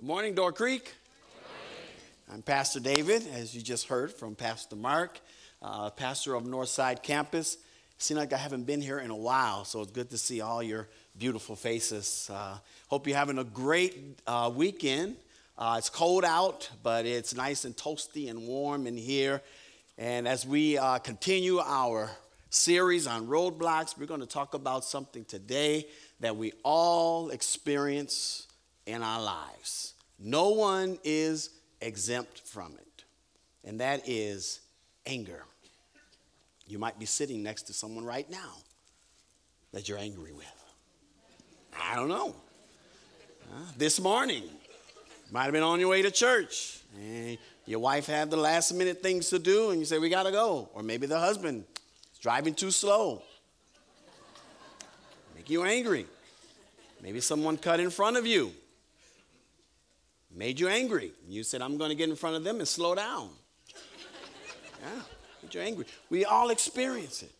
Good morning, Door Creek. I'm Pastor David, as you just heard from Pastor Mark, uh, pastor of Northside Campus. Seems like I haven't been here in a while, so it's good to see all your beautiful faces. Uh, hope you're having a great uh, weekend. Uh, it's cold out, but it's nice and toasty and warm in here. And as we uh, continue our series on roadblocks, we're going to talk about something today that we all experience in our lives. No one is exempt from it, and that is anger. You might be sitting next to someone right now that you're angry with. I don't know. Uh, this morning, might have been on your way to church, and your wife had the last minute things to do, and you say, We got to go. Or maybe the husband is driving too slow. Make you angry. Maybe someone cut in front of you made you angry. You said, I'm going to get in front of them and slow down. Yeah, made you angry. We all experience it.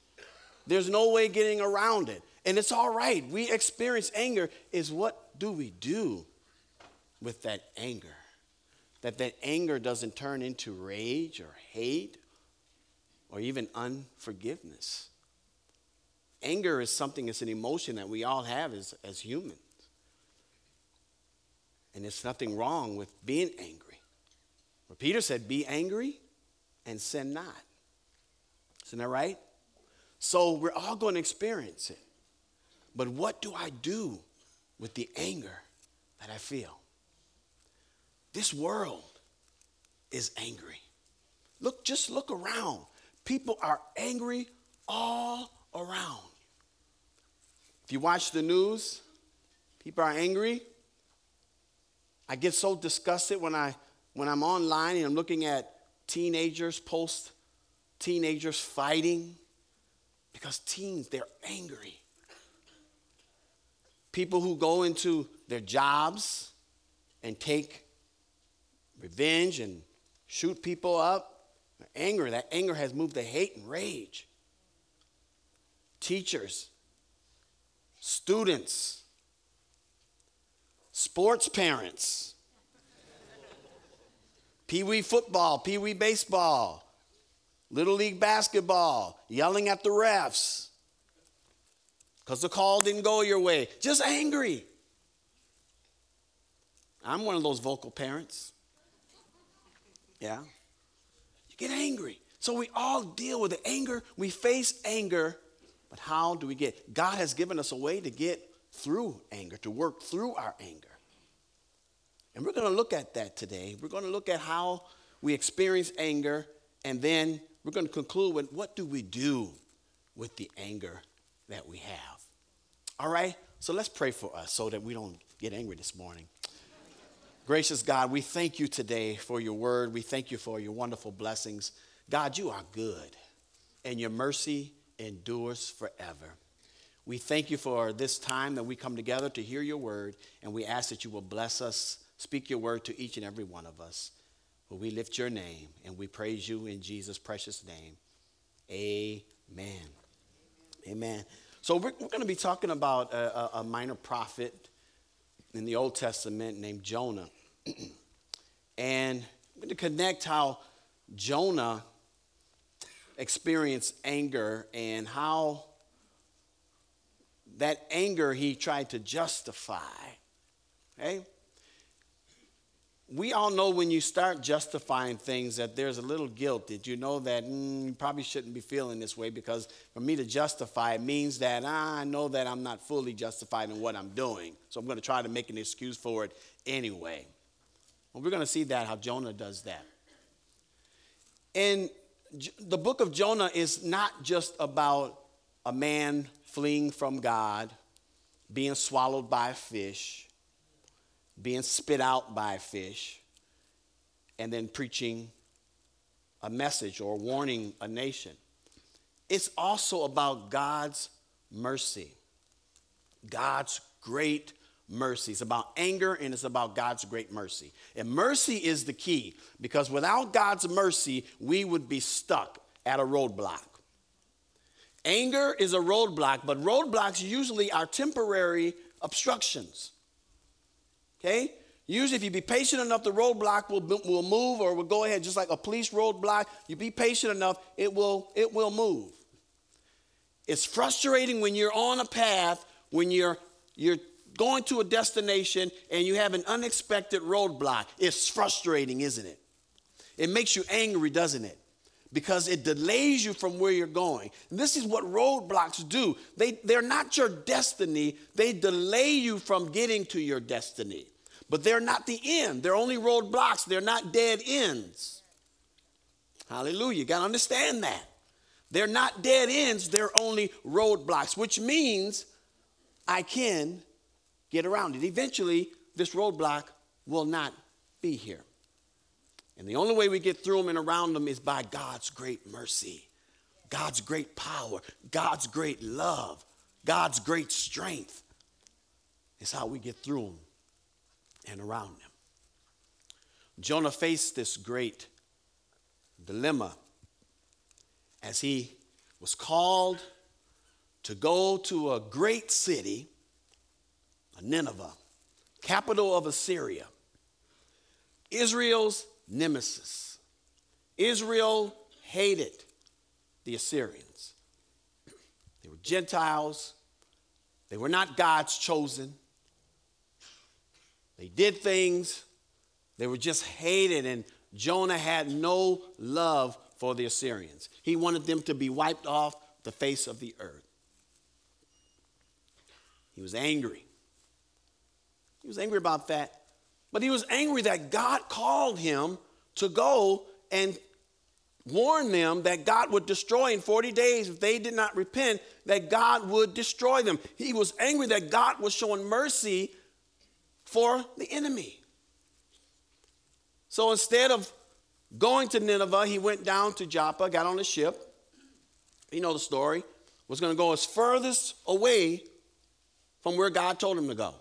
There's no way getting around it. And it's all right. We experience anger. Is what do we do with that anger? That that anger doesn't turn into rage or hate or even unforgiveness. Anger is something, it's an emotion that we all have as, as humans. And there's nothing wrong with being angry. But Peter said, Be angry and sin not. Isn't that right? So we're all going to experience it. But what do I do with the anger that I feel? This world is angry. Look, just look around. People are angry all around. If you watch the news, people are angry I get so disgusted when, I, when I'm online and I'm looking at teenagers post teenagers fighting because teens, they're angry. People who go into their jobs and take revenge and shoot people up, anger, that anger has moved to hate and rage. Teachers, students, sports parents, pee wee football, pee wee baseball, little league basketball, yelling at the refs because the call didn't go your way, just angry. I'm one of those vocal parents. Yeah. You get angry. So we all deal with the anger. We face anger, but how do we get? God has given us a way to get through anger, to work through our anger. And we're going to look at that today. We're going to look at how we experience anger, and then we're going to conclude with what do we do with the anger that we have. All right? So let's pray for us so that we don't get angry this morning. Gracious God, we thank you today for your word. We thank you for your wonderful blessings. God, you are good, and your mercy endures forever. We thank you for this time that we come together to hear your word, and we ask that you will bless us Speak your word to each and every one of us. We lift your name and we praise you in Jesus' precious name. Amen. Amen. So we're, we're going to be talking about a, a, minor prophet in the Old Testament named Jonah. and I'm going to connect how Jonah experienced anger and how that anger he tried to justify. Okay? We all know when you start justifying things that there's a little guilt. Did you know that mm, you probably shouldn't be feeling this way because for me to justify it means that ah, I know that I'm not fully justified in what I'm doing. So I'm going to try to make an excuse for it anyway. Well, we're going to see that how Jonah does that. And the book of Jonah is not just about a man fleeing from God, being swallowed by a fish being spit out by a fish, and then preaching a message or warning a nation. It's also about God's mercy, God's great mercy. It's about anger and it's about God's great mercy. And mercy is the key because without God's mercy, we would be stuck at a roadblock. Anger is a roadblock, but roadblocks usually are temporary obstructions. Okay? Usually, if you be patient enough, the roadblock will, will move or will go ahead, just like a police roadblock. You be patient enough, it will, it will move. It's frustrating when you're on a path, when you're, you're going to a destination and you have an unexpected roadblock. It's frustrating, isn't it? It makes you angry, doesn't it? Because it delays you from where you're going. And this is what roadblocks do. They, they're not your destiny, they delay you from getting to your destiny. But they're not the end. They're only roadblocks. They're not dead ends. Hallelujah. You got to understand that. They're not dead ends, they're only roadblocks, which means I can get around it. Eventually, this roadblock will not be here. And the only way we get through them and around them is by God's great mercy, God's great power, God's great love, God's great strength. Is how we get through them and around them. Jonah faced this great dilemma as he was called to go to a great city, Nineveh, capital of Assyria, Israel's nemesis. Israel hated the Assyrians. They were Gentiles, they were not God's chosen. They did things, they were just hated, and Jonah had no love for the Assyrians. He wanted them to be wiped off the face of the earth. He was angry. He was angry about that. But he was angry that God called him to go and warn them that God would destroy in 40 days if they did not repent, that God would destroy them. He was angry that God was showing mercy for the enemy. So instead of going to Nineveh, he went down to Joppa, got on a ship. You know the story. Was going to go as furthest away from where God told him to go.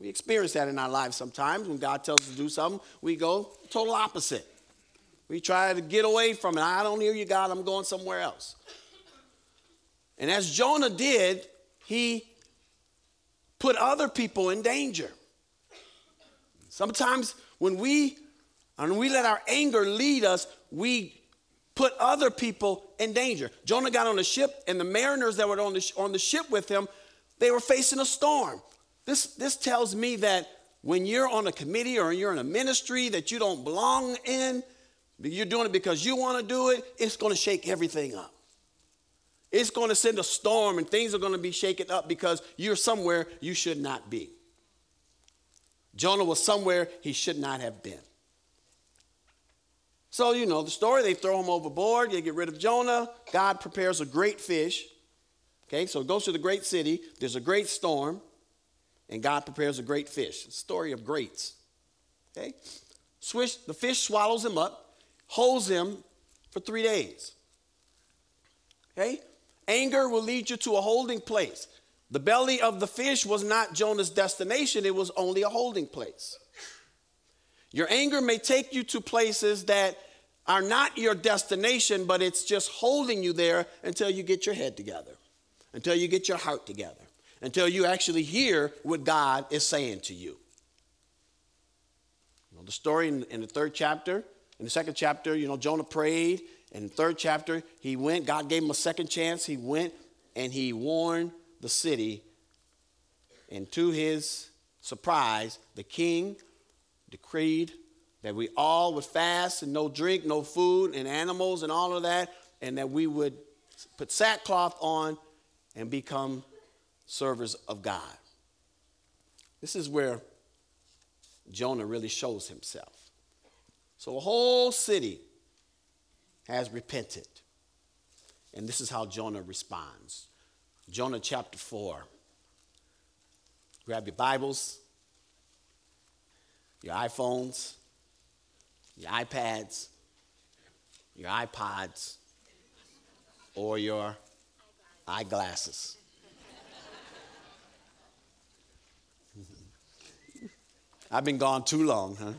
We experience that in our lives sometimes. When God tells us to do something, we go total opposite. We try to get away from it. I don't hear you, God. I'm going somewhere else. And as Jonah did, he put other people in danger. Sometimes when we and we let our anger lead us, we put other people in danger. Jonah got on the ship, and the mariners that were on the, on the ship with him, they were facing a storm. This, this tells me that when you're on a committee or you're in a ministry that you don't belong in, you're doing it because you want to do it, it's going to shake everything up. It's going to send a storm and things are going to be shaken up because you're somewhere you should not be. Jonah was somewhere he should not have been. So, you know, the story they throw him overboard, they get rid of Jonah. God prepares a great fish. Okay, so goes to the great city. There's a great storm, and God prepares a great fish. story of greats. Okay, Swish, the fish swallows him up, holds him for three days. Okay, anger will lead you to a holding place. The belly of the fish was not Jonah's destination, it was only a holding place. Your anger may take you to places that are not your destination, but it's just holding you there until you get your head together, until you get your heart together, until you actually hear what God is saying to you. you know, the story in, in the third chapter, in the second chapter, you know, Jonah prayed. In the third chapter, he went, God gave him a second chance. He went and he warned the city. And to his surprise, the king decreed that we all would fast and no drink, no food, and animals and all of that, and that we would put sackcloth on and become servers of God. This is where Jonah really shows himself. So a whole city has repented. And this is how Jonah responds. Jonah chapter 4. Grab your Bibles, your iPhones, your iPads, your iPods, or your eyeglasses. I've been gone too long, huh?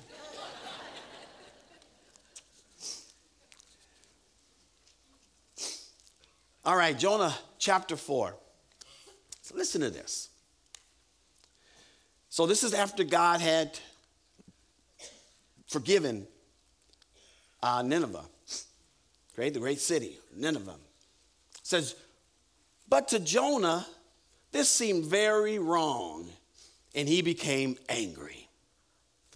All right, Jonah chapter 4. So listen to this. So, this is after God had forgiven uh, Nineveh, great, the great city, Nineveh. It says, but to Jonah, this seemed very wrong, and he became angry.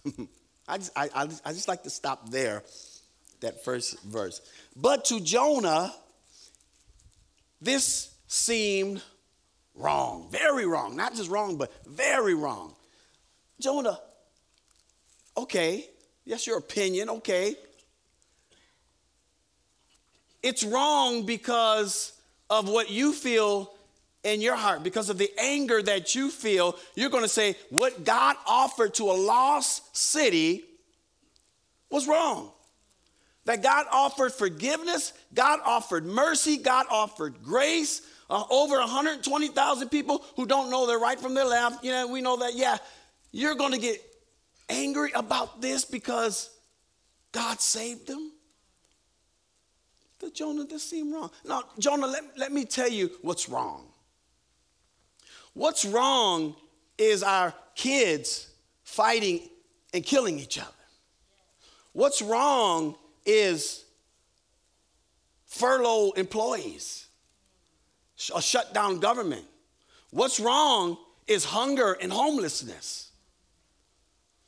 I, just, I, I, I just like to stop there, that first verse. But to Jonah, this seemed wrong, very wrong. Not just wrong, but very wrong. Jonah, okay, that's your opinion, okay. It's wrong because of what you feel in your heart, because of the anger that you feel. You're going to say, what God offered to a lost city was wrong. That God offered forgiveness, God offered mercy, God offered grace. Uh, over 120,000 people who don't know their right from their left. You know, we know that, yeah, you're going to get angry about this because God saved them. To Jonah, this seemed wrong. Now, Jonah, let, let me tell you what's wrong. What's wrong is our kids fighting and killing each other. What's wrong is furlough employees, a shut down government. What's wrong is hunger and homelessness.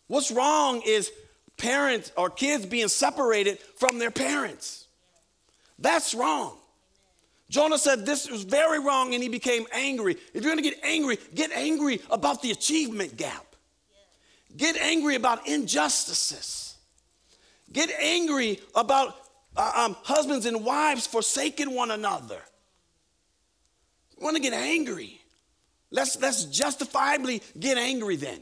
What's wrong is parents or kids being separated from their parents. That's wrong. Jonah said this was very wrong and he became angry. If you're gonna get angry, get angry about the achievement gap. Get angry about injustices. Get angry about uh, um, husbands and wives forsaking one another. You wanna get angry. Let's, let's justifiably get angry then.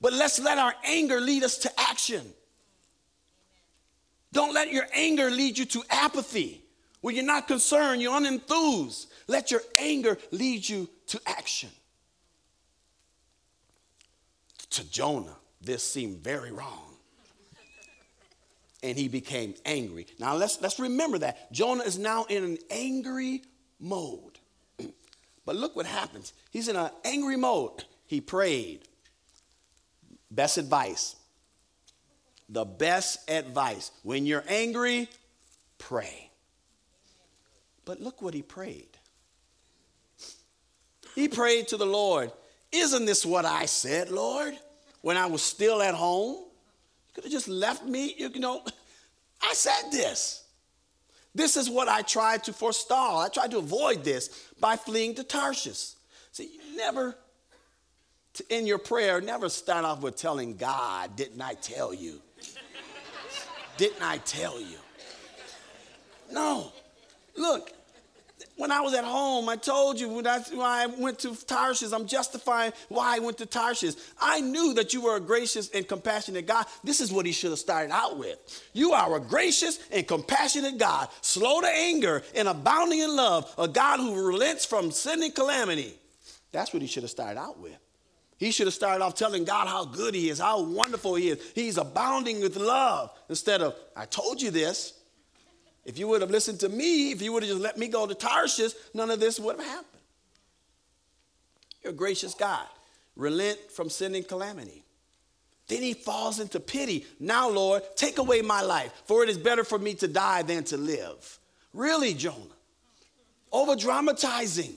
But let's let our anger lead us to action. Don't let your anger lead you to apathy. When you're not concerned, you're unenthused. Let your anger lead you to action. To Jonah, this seemed very wrong. And he became angry. Now let's, let's remember that. Jonah is now in an angry mode. but look what happens. He's in an angry mode. He prayed. Best advice the best advice. When you're angry, pray. But look what he prayed. He prayed to the Lord, Isn't this what I said, Lord, when I was still at home? You could have just left me, you know. I said this. This is what I tried to forestall. I tried to avoid this by fleeing to Tarshish. See, never, in your prayer, never start off with telling God, Didn't I tell you? Didn't I tell you? No. Look, when I was at home, I told you when I, when I, went to Tarshish, I'm justifying why I went to Tarshish. I knew that you were a gracious and compassionate God. This is what he should have started out with. You are a gracious and compassionate God, slow to anger and abounding in love, a God who relents from sin and calamity. That's what he should have started out with. He should have started off telling God how good he is, how wonderful he is. He's abounding with love instead of, I told you this. If you would have listened to me, if you would have just let me go to Tarshish, none of this would have happened. You're a gracious God. Relent from sending calamity. Then he falls into pity. Now, Lord, take away my life, for it is better for me to die than to live. Really, Jonah? Over dramatizing.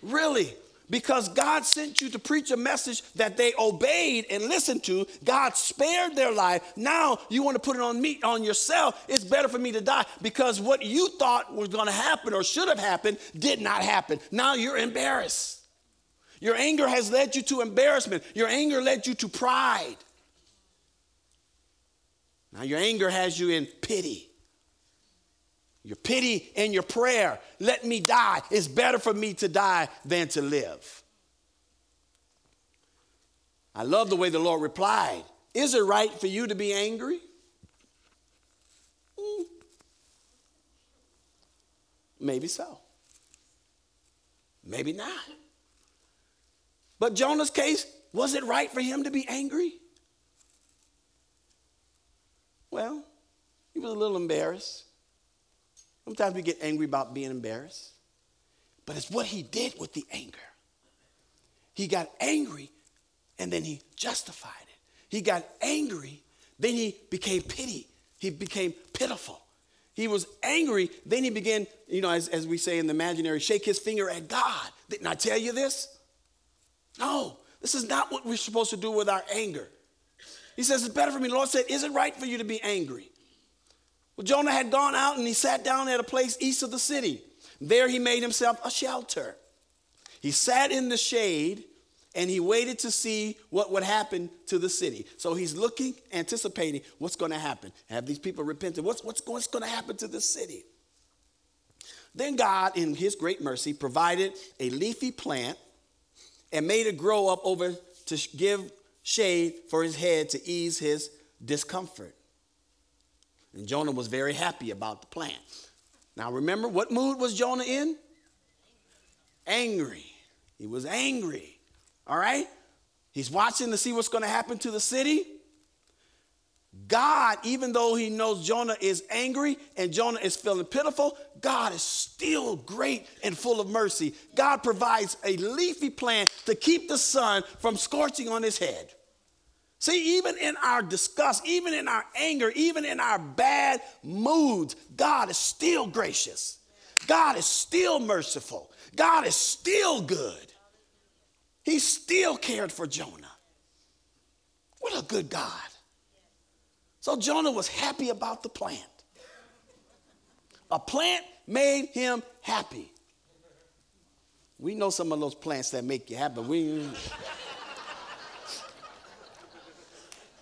Really? Because God sent you to preach a message that they obeyed and listened to. God spared their life. Now you want to put it on me, on yourself. It's better for me to die because what you thought was going to happen or should have happened did not happen. Now you're embarrassed. Your anger has led you to embarrassment. Your anger led you to pride. Now your anger has you in pity. Your pity and your prayer, let me die. It's better for me to die than to live. I love the way the Lord replied. Is it right for you to be angry? Mm. Maybe so. Maybe not. But Jonah's case, was it right for him to be angry? Well, he was a little embarrassed. Sometimes we get angry about being embarrassed, but it's what he did with the anger. He got angry and then he justified it. He got angry Then he became pity. He became pitiful. He was angry. Then he began, you know, as, as we say in the imaginary, shake his finger at God. Didn't I tell you this? No, this is not what we're supposed to do with our anger. He says, It's better for me. The Lord said, Is it right for you to be angry? Well, Jonah had gone out and he sat down at a place east of the city. There he made himself a shelter. He sat in the shade and he waited to see what would happen to the city. So he's looking, anticipating what's going to happen. Have these people repented? What's, what's, what's going to happen to the city? Then God, in his great mercy, provided a leafy plant and made it grow up over to give shade for his head to ease his discomfort. And Jonah was very happy about the plant. Now remember, what mood was Jonah in? Angry. He was angry. All right? He's watching to see what's going to happen to the city. God, even though he knows Jonah is angry and Jonah is feeling pitiful, God is still great and full of mercy. God provides a leafy plant to keep the sun from scorching on his head. See, even in our disgust, even in our anger, even in our bad moods, God is still gracious. God is still merciful. God is still good. He still cared for Jonah. What a good God. So Jonah was happy about the plant. A plant made him happy. We know some of those plants that make you happy. We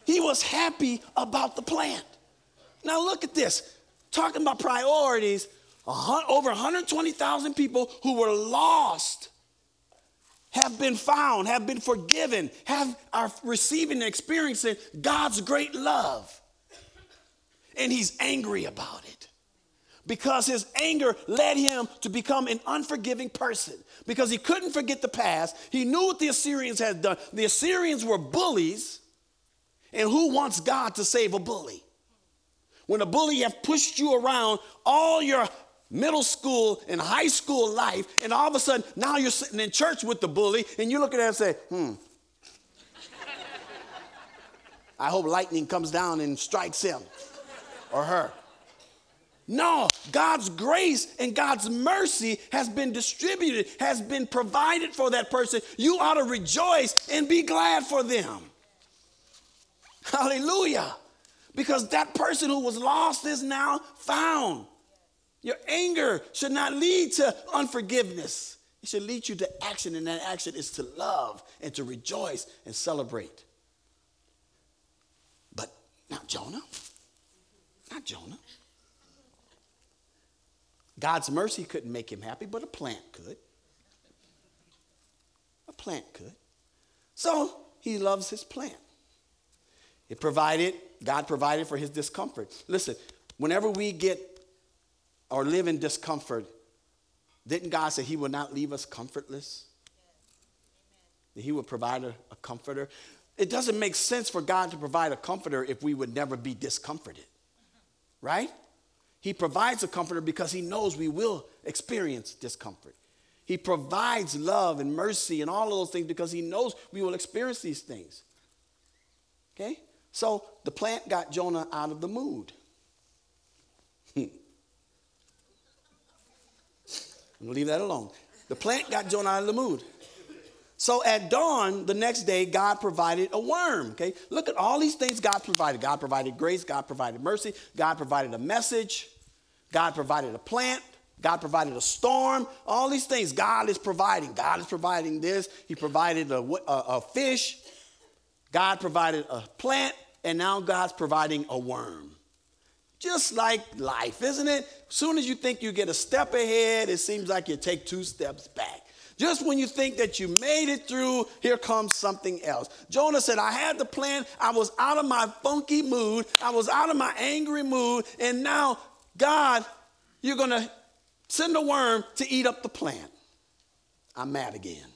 He was happy about the plant. Now look at this. Talking about priorities, over 120,000 people who were lost have been found, have been forgiven, have are receiving and experiencing God's great love. And he's angry about it. Because his anger led him to become an unforgiving person. Because he couldn't forget the past. He knew what the Assyrians had done. The Assyrians were bullies and who wants God to save a bully? When a bully have pushed you around all your middle school and high school life, and all of a sudden now you're sitting in church with the bully, and you look at him and say, hmm. I hope lightning comes down and strikes him or her. No, God's grace and God's mercy has been distributed, has been provided for that person. You ought to rejoice and be glad for them. Hallelujah. Because that person who was lost is now found. Your anger should not lead to unforgiveness. It should lead you to action, and that action is to love and to rejoice and celebrate. But not Jonah. Not Jonah. God's mercy couldn't make him happy, but a plant could. A plant could. So he loves his plant. It provided, God provided for his discomfort. Listen, whenever we get or live in discomfort, didn't God say he will not leave us comfortless? That he would provide a, a comforter. It doesn't make sense for God to provide a comforter if we would never be discomforted, right? He provides a comforter because he knows we will experience discomfort. He provides love and mercy and all of those things because he knows we will experience these things. Okay? So the plant got Jonah out of the mood. I'm gonna leave that alone. The plant got Jonah out of the mood. So at dawn the next day, God provided a worm. Okay, look at all these things God provided. God provided grace. God provided mercy. God provided a message. God provided a plant. God provided a storm. All these things God is providing. God is providing this. He provided a, a, a fish. God provided a plant, and now God's providing a worm. Just like life, isn't it? As soon as you think you get a step ahead, it seems like you take two steps back. Just when you think that you made it through, here comes something else. Jonah said, I had the plan. I was out of my funky mood. I was out of my angry mood. And now, God, you're going to send a worm to eat up the plant. I'm mad again.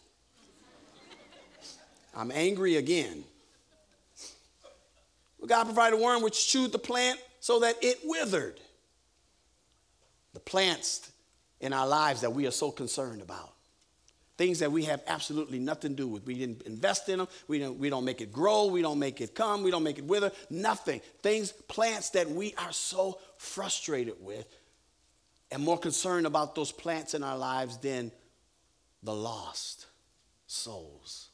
I'm angry again. God provided a worm which chewed the plant so that it withered. The plants in our lives that we are so concerned about. things that we have absolutely nothing to do with. We didn't invest in them. We don't, we don't make it grow. We don't make it come. We don't make it wither. Nothing. Things, plants that we are so frustrated with and more concerned about those plants in our lives than the lost souls.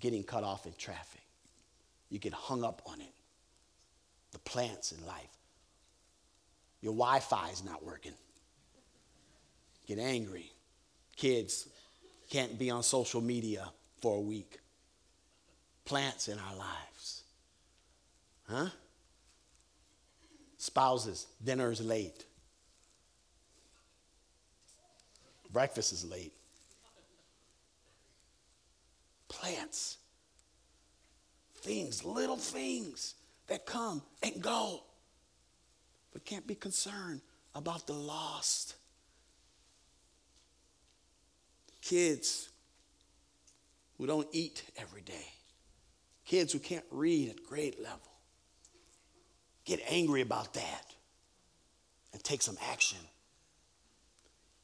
Getting cut off in traffic. You get hung up on it. The plants in life. Your Wi Fi is not working. Get angry. Kids can't be on social media for a week. Plants in our lives. Huh? Spouses, dinner's late. Breakfast is late. Plants. Things, little things that come and go but can't be concerned about the lost. Kids who don't eat every day, kids who can't read at grade level. Get angry about that and take some action.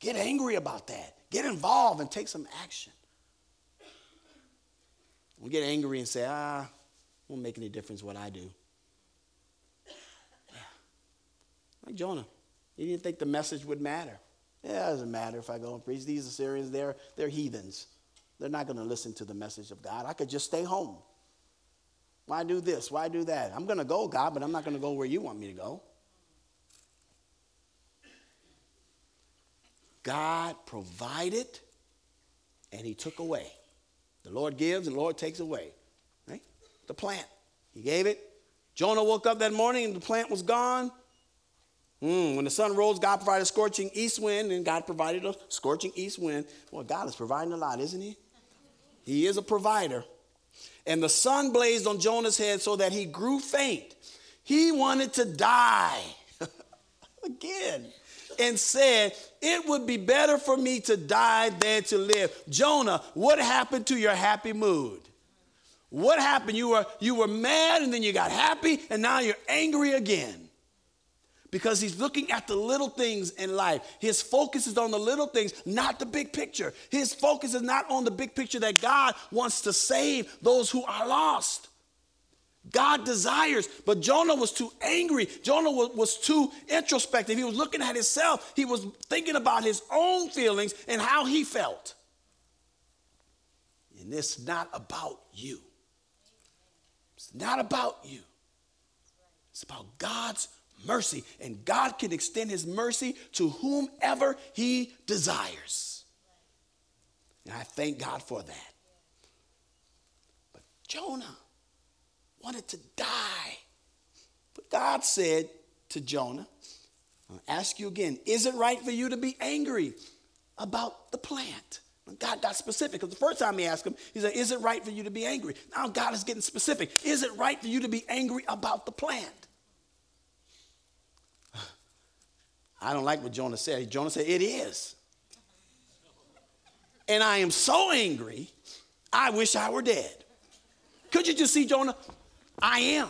Get angry about that. Get involved and take some action. Don't get angry and say, ah, won't make any difference what I do. Like Jonah. He didn't think the message would matter. Yeah, it doesn't matter if I go and preach. These Assyrians, they're, they're heathens. They're not going to listen to the message of God. I could just stay home. Why do this? Why do that? I'm going to go, God, but I'm not going to go where you want me to go. God provided and he took away. The Lord gives and the Lord takes away. Right? The plant. He gave it. Jonah woke up that morning and the plant was gone. Mm, when the sun rose, God provided a scorching east wind, and God provided a scorching east wind. Well, God is providing a lot, isn't He? He is a provider. And the sun blazed on Jonah's head so that he grew faint. He wanted to die again and said, It would be better for me to die than to live. Jonah, what happened to your happy mood? What happened? You were, you were mad and then you got happy and now you're angry again because he's looking at the little things in life. His focus is on the little things, not the big picture. His focus is not on the big picture that God wants to save those who are lost. God desires, but Jonah was too angry. Jonah was, was, too introspective. He was looking at himself. He was thinking about his own feelings and how he felt. And it's not about you. It's not about you. It's about God's mercy. And God can extend his mercy to whomever he desires. And I thank God for that. But Jonah wanted to die. But God said to Jonah, I'll ask you again, is it right for you to be angry about the plant? God got specific because the first time he asked him, he said, Is it right for you to be angry? Now God is getting specific. Is it right for you to be angry about the plant? I don't like what Jonah said. Jonah said, It is. And I am so angry, I wish I were dead. Could you just see Jonah? I am.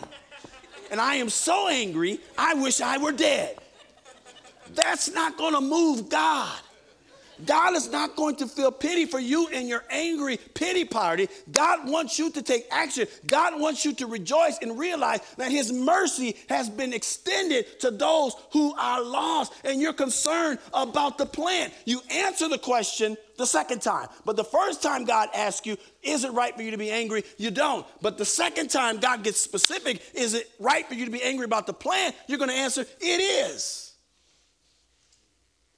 And I am so angry, I wish I were dead. That's not going to move God. God is not going to feel pity for you in your angry pity party. God wants you to take action. God wants you to rejoice and realize that His mercy has been extended to those who are lost, and you're concerned about the plan. You answer the question the second time. But the first time God asks you, Is it right for you to be angry? You don't. But the second time God gets specific, Is it right for you to be angry about the plan? You're going to answer, It is.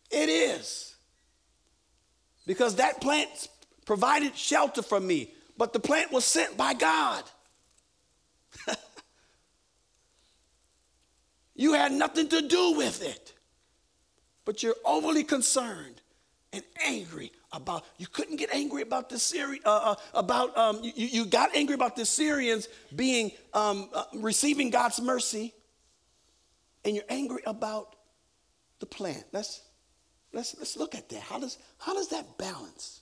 It is because that plant provided shelter for me, but the plant was sent by God. you had nothing to do with it, but you're overly concerned and angry about. You couldn't get angry about the Syri- uh, uh, about um, you, you, got angry about the Syrians being um, uh, receiving God's mercy, and you're angry about the plant. Let's Let's, let's look at that. How does, how does that balance?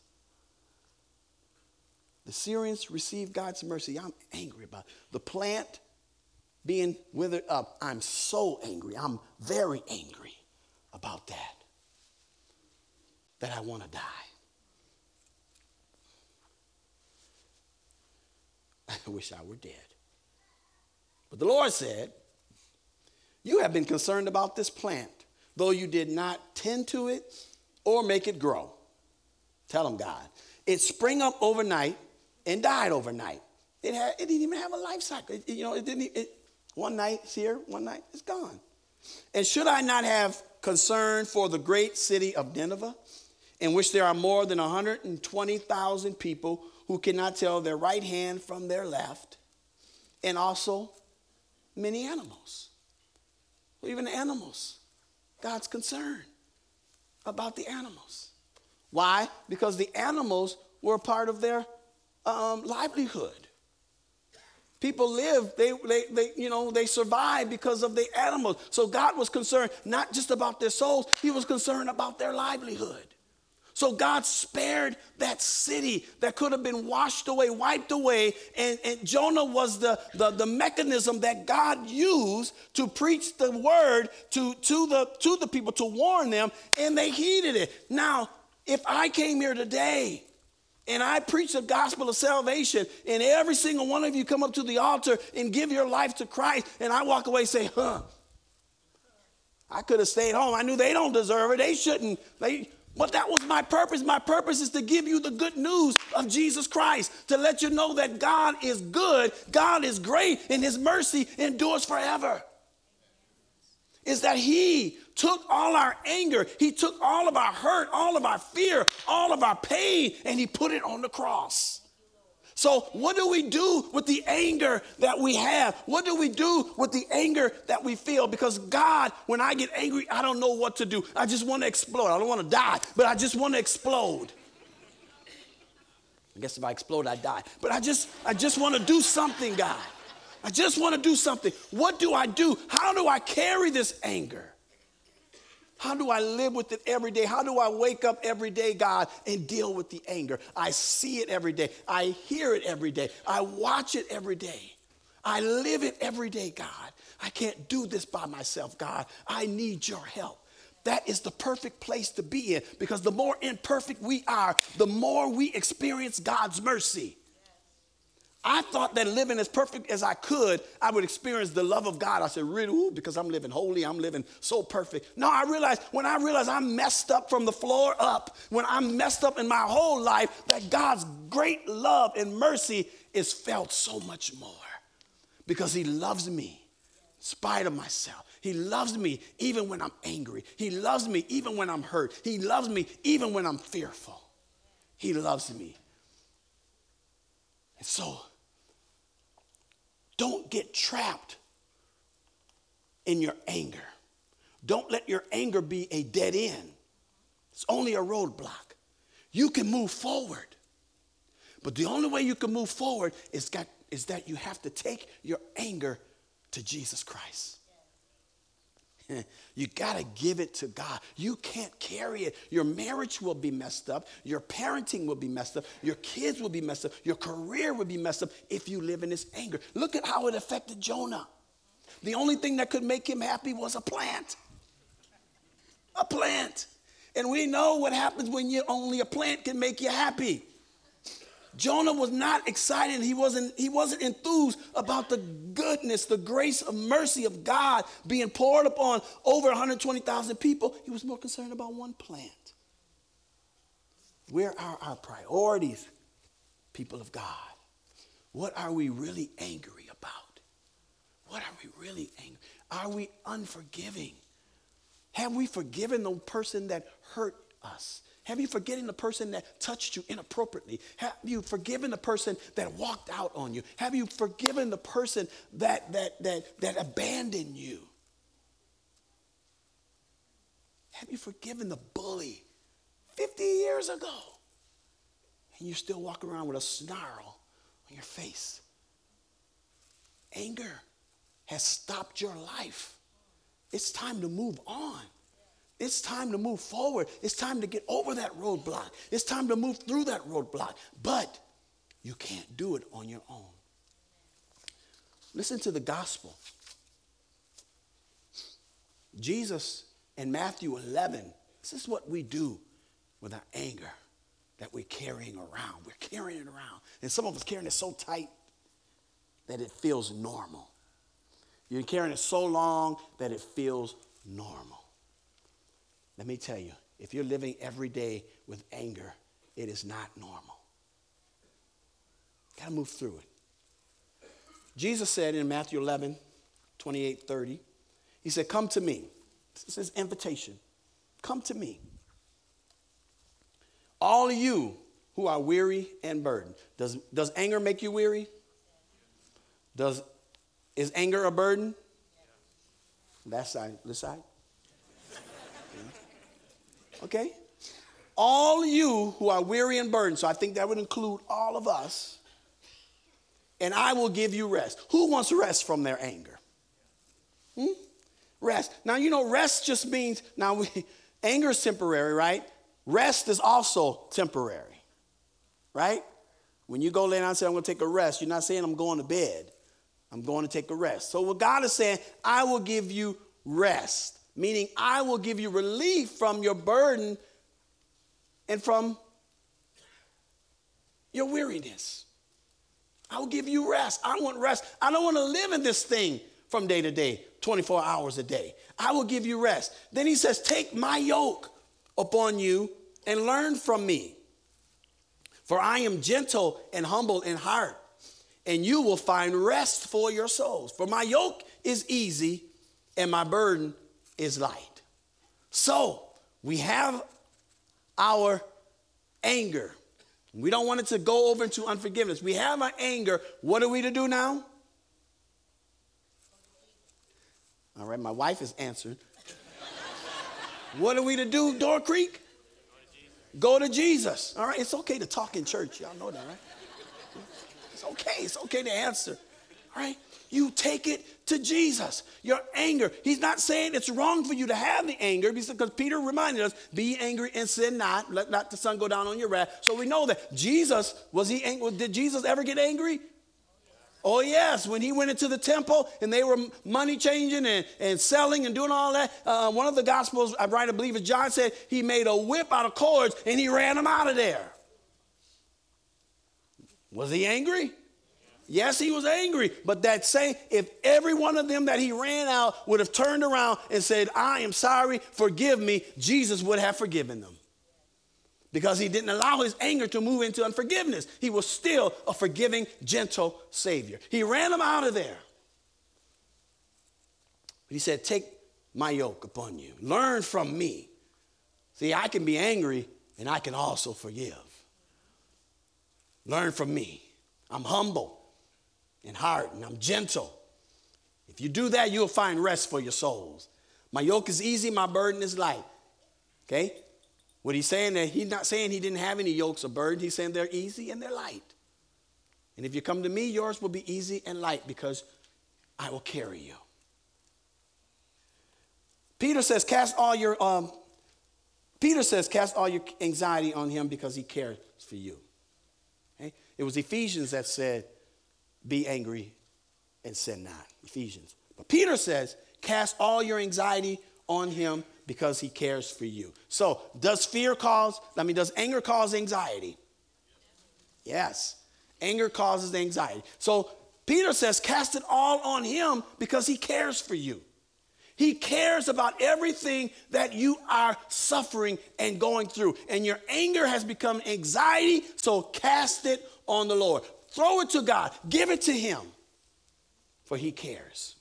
The Syrians received God's mercy. I'm angry about it. the plant being withered up. I'm so angry. I'm very angry about that. that I want to die. I wish I were dead. But the Lord said, You have been concerned about this plant, though you did not tend to it or make it grow. Tell him, God. It sprang up overnight and died overnight. It, had, it didn't even have a life cycle. It, you know, it didn't. It, one night it's here, one night it's gone. And should I not have concern for the great city of Nineveh, in which there are more than 120,000 people who cannot tell their right hand from their left, and also many animals? well, Even animals. God's concern about the animals. Why? Because the animals were a part of their um, livelihood. People live, they, they, they, you know, they survive because of the animals. So God was concerned not just about their souls, He was concerned about their livelihood. So God spared that city that could have been washed away, wiped away. And, and Jonah was the, the, the, mechanism that God used to preach the word to, to, the, to the people, to warn them, and they heeded it. Now, if I came here today and I preach the gospel of salvation, and every single one of you come up to the altar and give your life to Christ, and I walk away and say, huh, I could have stayed home. I knew they don't deserve it. They shouldn't. They, but that was my purpose. My purpose is to give you the good news of Jesus Christ, to let you know that God is good, God is great, and His mercy endures forever. Is that He took all our anger, He took all of our hurt, all of our fear, all of our pain, and He put it on the cross. So, what do we do with the anger that we have? What do we do with the anger that we feel? Because God, when I get angry, I don't know what to do. I just want to explode. I don't want to die, but I just want to explode. I guess if I explode, I die. But I just, I just want to do something, God. I just want to do something. What do I do? How do I carry this anger? How do I live with it every day? How do I wake up every day, God, and deal with the anger? I see it every day. I hear it every day. I watch it every day. I live it every day, God. I can't do this by myself, God. I need your help. That is the perfect place to be in because the more imperfect we are, the more we experience God's mercy. I thought that living as perfect as I could, I would experience the love of God. I said, really, Ooh, because I'm living holy, I'm living so perfect. No, I realized when I realized I'm messed up from the floor up, when I'm messed up in my whole life, that God's great love and mercy is felt so much more because He loves me in spite of myself. He loves me even when I'm angry. He loves me even when I'm hurt. He loves me even when I'm fearful. He loves me. And so, don't get trapped in your anger. Don't let your anger be a dead end. It's only a roadblock. You can move forward. But the only way you can move forward is, got, is that you have to take your anger to Jesus Christ. You got to give it to God. You can't carry it. Your marriage will be messed up. Your parenting will be messed up. Your kids will be messed up. Your career will be messed up if you live in this anger. Look at how it affected Jonah. The only thing that could make him happy was a plant. A plant. And we know what happens when you only a plant can make you happy. Jonah was not excited. He wasn't, he wasn't enthused about the goodness, the grace of mercy of God being poured upon over 120,000 people. He was more concerned about one plant. Where are our priorities, people of God? What are we really angry about? What are we really angry? Are we unforgiving? Have we forgiven the person that hurt us? Have you forgetting the person that touched you inappropriately? Have you forgiven the person that walked out on you? Have you forgiven the person that that that that abandoned you? Have you forgiven the bully 50 years ago? And you still walk around with a snarl on your face. Anger has stopped your life. It's time to move on. It's time to move forward. It's time to get over that roadblock. It's time to move through that roadblock. But you can't do it on your own. Listen to the gospel. Jesus in Matthew 11, this is what we do with our anger that we're carrying around. We're carrying it around. And some of us carrying it so tight that it feels normal. You're carrying it so long that it feels normal. Let me tell you, if you're living every day with anger, it is not normal. Got to move through it. Jesus said in Matthew 11, 28, 30, He said, Come to me. This is invitation. Come to me. All you who are weary and burdened. Does, does anger make you weary? Does, is anger a burden? That side, this side? Okay? All you who are weary and burdened, so I think that would include all of us, and I will give you rest. Who wants rest from their anger? Hmm? Rest. Now, you know, rest just means, now, we, anger is temporary, right? Rest is also temporary, right? When you go lay down and say, I'm going to take a rest, you're not saying I'm going to bed. I'm going to take a rest. So, what God is saying, I will give you rest, meaning I will give you relief from your burden and from your weariness. I will give you rest. I want rest. I don't want to live in this thing from day to day, 24 hours a day. I will give you rest. Then he says, Take my yoke upon you and learn from me. For I am gentle and humble in heart, and you will find rest for your souls. For my yoke is easy and my burden is light. So we have our anger. We don't want it to go over into unforgiveness. We have our anger. What are we to do now? All right, my wife is answered. what are we to do, Door Creek? Go to Jesus. All right, it's okay to talk in church. Y'all know that, right? It's okay. It's okay to answer. All right, you take it to Jesus. Your anger. He's not saying it's wrong for you to have the anger because Peter reminded us, be angry and sin not. Let not the sun go down on your wrath. So we know that Jesus, was he angry? Did Jesus ever get angry? Oh, yes, when he went into the temple and they were money changing and, and selling and doing all that, uh, one of the Gospels, I write, I believe, is John said he made a whip out of cords and he ran them out of there. Was he angry? Yes, he was angry, but that same, if every one of them that he ran out would have turned around and said, I am sorry, forgive me, Jesus would have forgiven them because he didn't allow his anger to move into unforgiveness. He was still a forgiving, gentle Savior. He ran them out of there. But he said, Take my yoke upon you, learn from me. See, I can be angry and I can also forgive. Learn from me. I'm humble in heart and I'm gentle. If you do that, you'll find rest for your souls. My yoke is easy, my burden is light. Okay? What he's saying that he's not saying he didn't have any yokes or burdens. He's saying they're easy and they're light. And if you come to me, yours will be easy and light because I will carry you. Peter says, cast all your um, Peter says, cast all your anxiety on him because he cares for you. Okay? It was Ephesians that said, be angry and sin not. Ephesians. But Peter says, cast all your anxiety on him because he cares for you. So, does fear cause, I mean, does anger cause anxiety? Yes. Anger causes anxiety. So, Peter says, cast it all on him because he cares for you. He cares about everything that you are suffering and going through. And your anger has become anxiety, so cast it on the Lord. Throw it to God, give it to him, for he cares.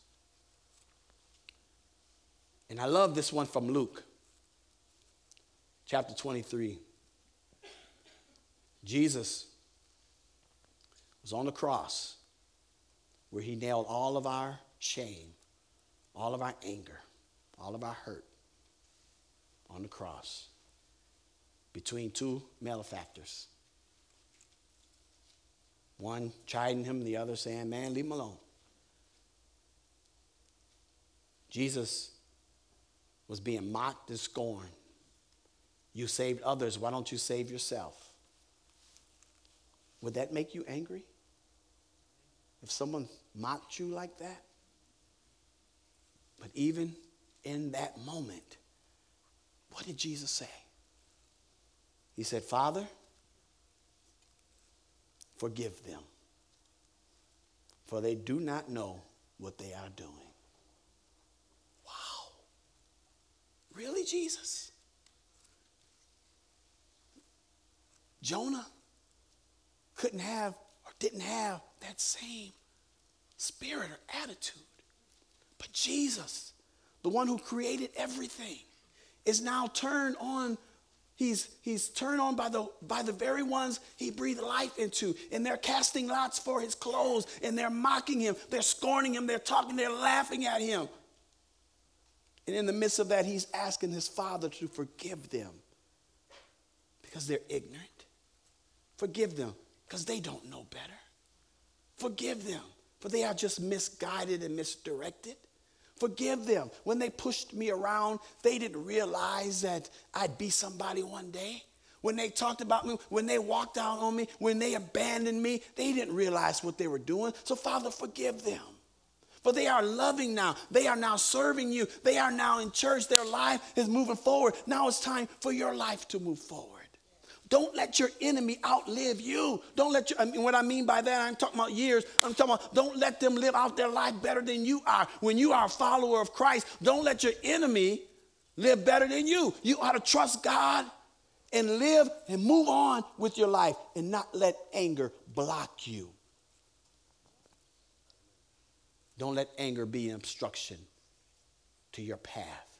And I love this one from Luke, chapter 23. Jesus was on the cross where he nailed all of our shame, all of our anger, all of our hurt on the cross between two malefactors. One chiding him, the other saying, Man, leave him alone. Jesus was being mocked and scorned. You saved others, why don't you save yourself? Would that make you angry? If someone mocked you like that? But even in that moment, what did Jesus say? He said, Father, forgive them, for they do not know what they are doing. Wow. Really, Jesus? Jonah couldn't have or didn't have that same spirit or attitude. But Jesus, the one who created everything, is now turned on. He's, he's turned on by the, by the very ones he breathed life into. And they're casting lots for his clothes. And they're mocking him. They're scorning him. They're talking. They're laughing at him. And in the midst of that, he's asking his father to forgive them because they're ignorant. Forgive them because they don't know better. Forgive them for they are just misguided and misdirected. Forgive them. When they pushed me around, they didn't realize that I'd be somebody one day. When they talked about me, when they walked out on me, when they abandoned me, they didn't realize what they were doing. So, Father, forgive them. For they are loving now. They are now serving you. They are now in church. Their life is moving forward. Now it's time for your life to move forward. Don't let your enemy outlive you. Don't let your, I mean, what I mean by that, I'm talking about years. I'm talking about don't let them live out their life better than you are. When you are a follower of Christ, don't let your enemy live better than you. You ought to trust God and live and move on with your life and not let anger block you. Don't let anger be an obstruction to your path.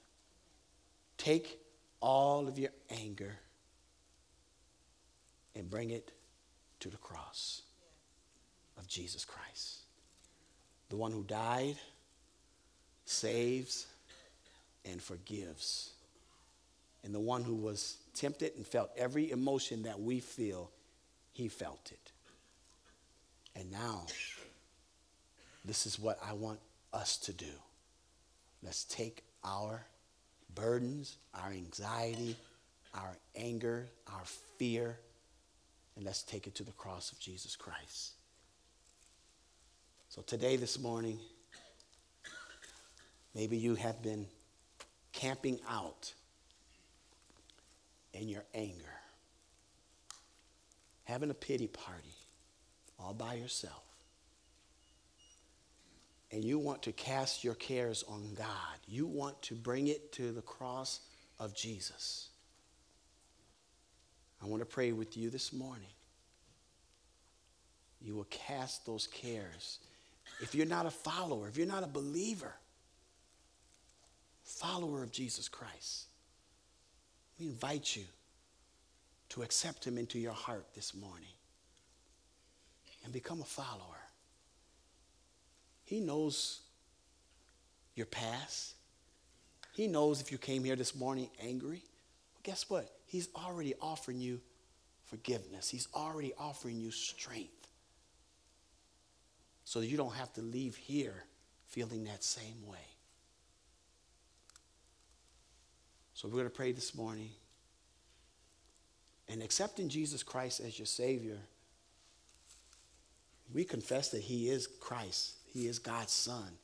Take all of your anger and bring it to the cross of Jesus Christ. The one who died, saves, and forgives. And the one who was tempted and felt every emotion that we feel, he felt it. And now, this is what I want us to do. Let's take our burdens, our anxiety, our anger, our fear, and let's take it to the cross of Jesus Christ. So, today, this morning, maybe you have been camping out in your anger, having a pity party all by yourself. And you want to cast your cares on God. You want to bring it to the cross of Jesus. I want to pray with you this morning. You will cast those cares. If you're not a follower, if you're not a believer, follower of Jesus Christ, we invite you to accept him into your heart this morning and become a follower. He knows your past. He knows if you came here this morning angry. Well, guess what? He's already offering you forgiveness, He's already offering you strength. So you don't have to leave here feeling that same way. So we're going to pray this morning. And accepting Jesus Christ as your Savior, we confess that He is Christ, He is God's Son,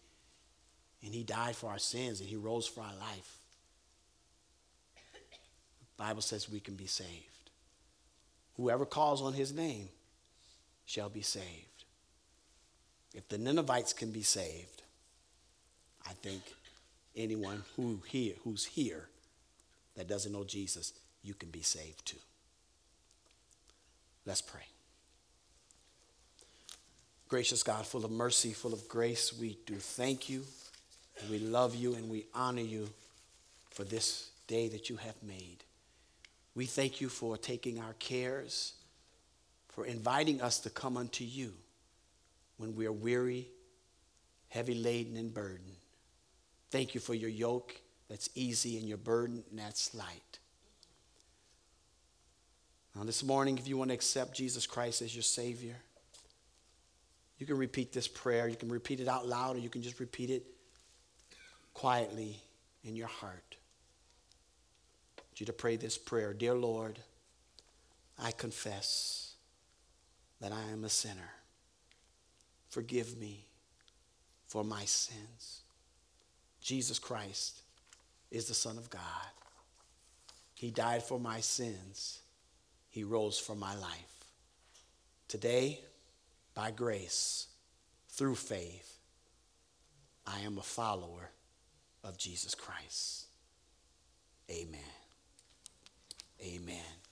and He died for our sins and He rose for our life. Bible says we can be saved. Whoever calls on his name shall be saved. If the Ninevites can be saved, I think anyone who here, who's here that doesn't know Jesus, you can be saved too. Let's pray. Gracious God, full of mercy, full of grace, we do thank you. We love you and we honor you for this day that you have made. We thank you for taking our cares, for inviting us to come unto you when we are weary, heavy laden, and burdened. Thank you for your yoke that's easy and your burden that's light. Now, this morning, if you want to accept Jesus Christ as your Savior, you can repeat this prayer. You can repeat it out loud, or you can just repeat it quietly in your heart you to pray this prayer Dear Lord, I confess that I am a sinner. Forgive me for my sins. Jesus Christ is the Son of God. He died for my sins, He rose for my life. Today, by grace, through faith, I am a follower of Jesus Christ. Amen. Amen.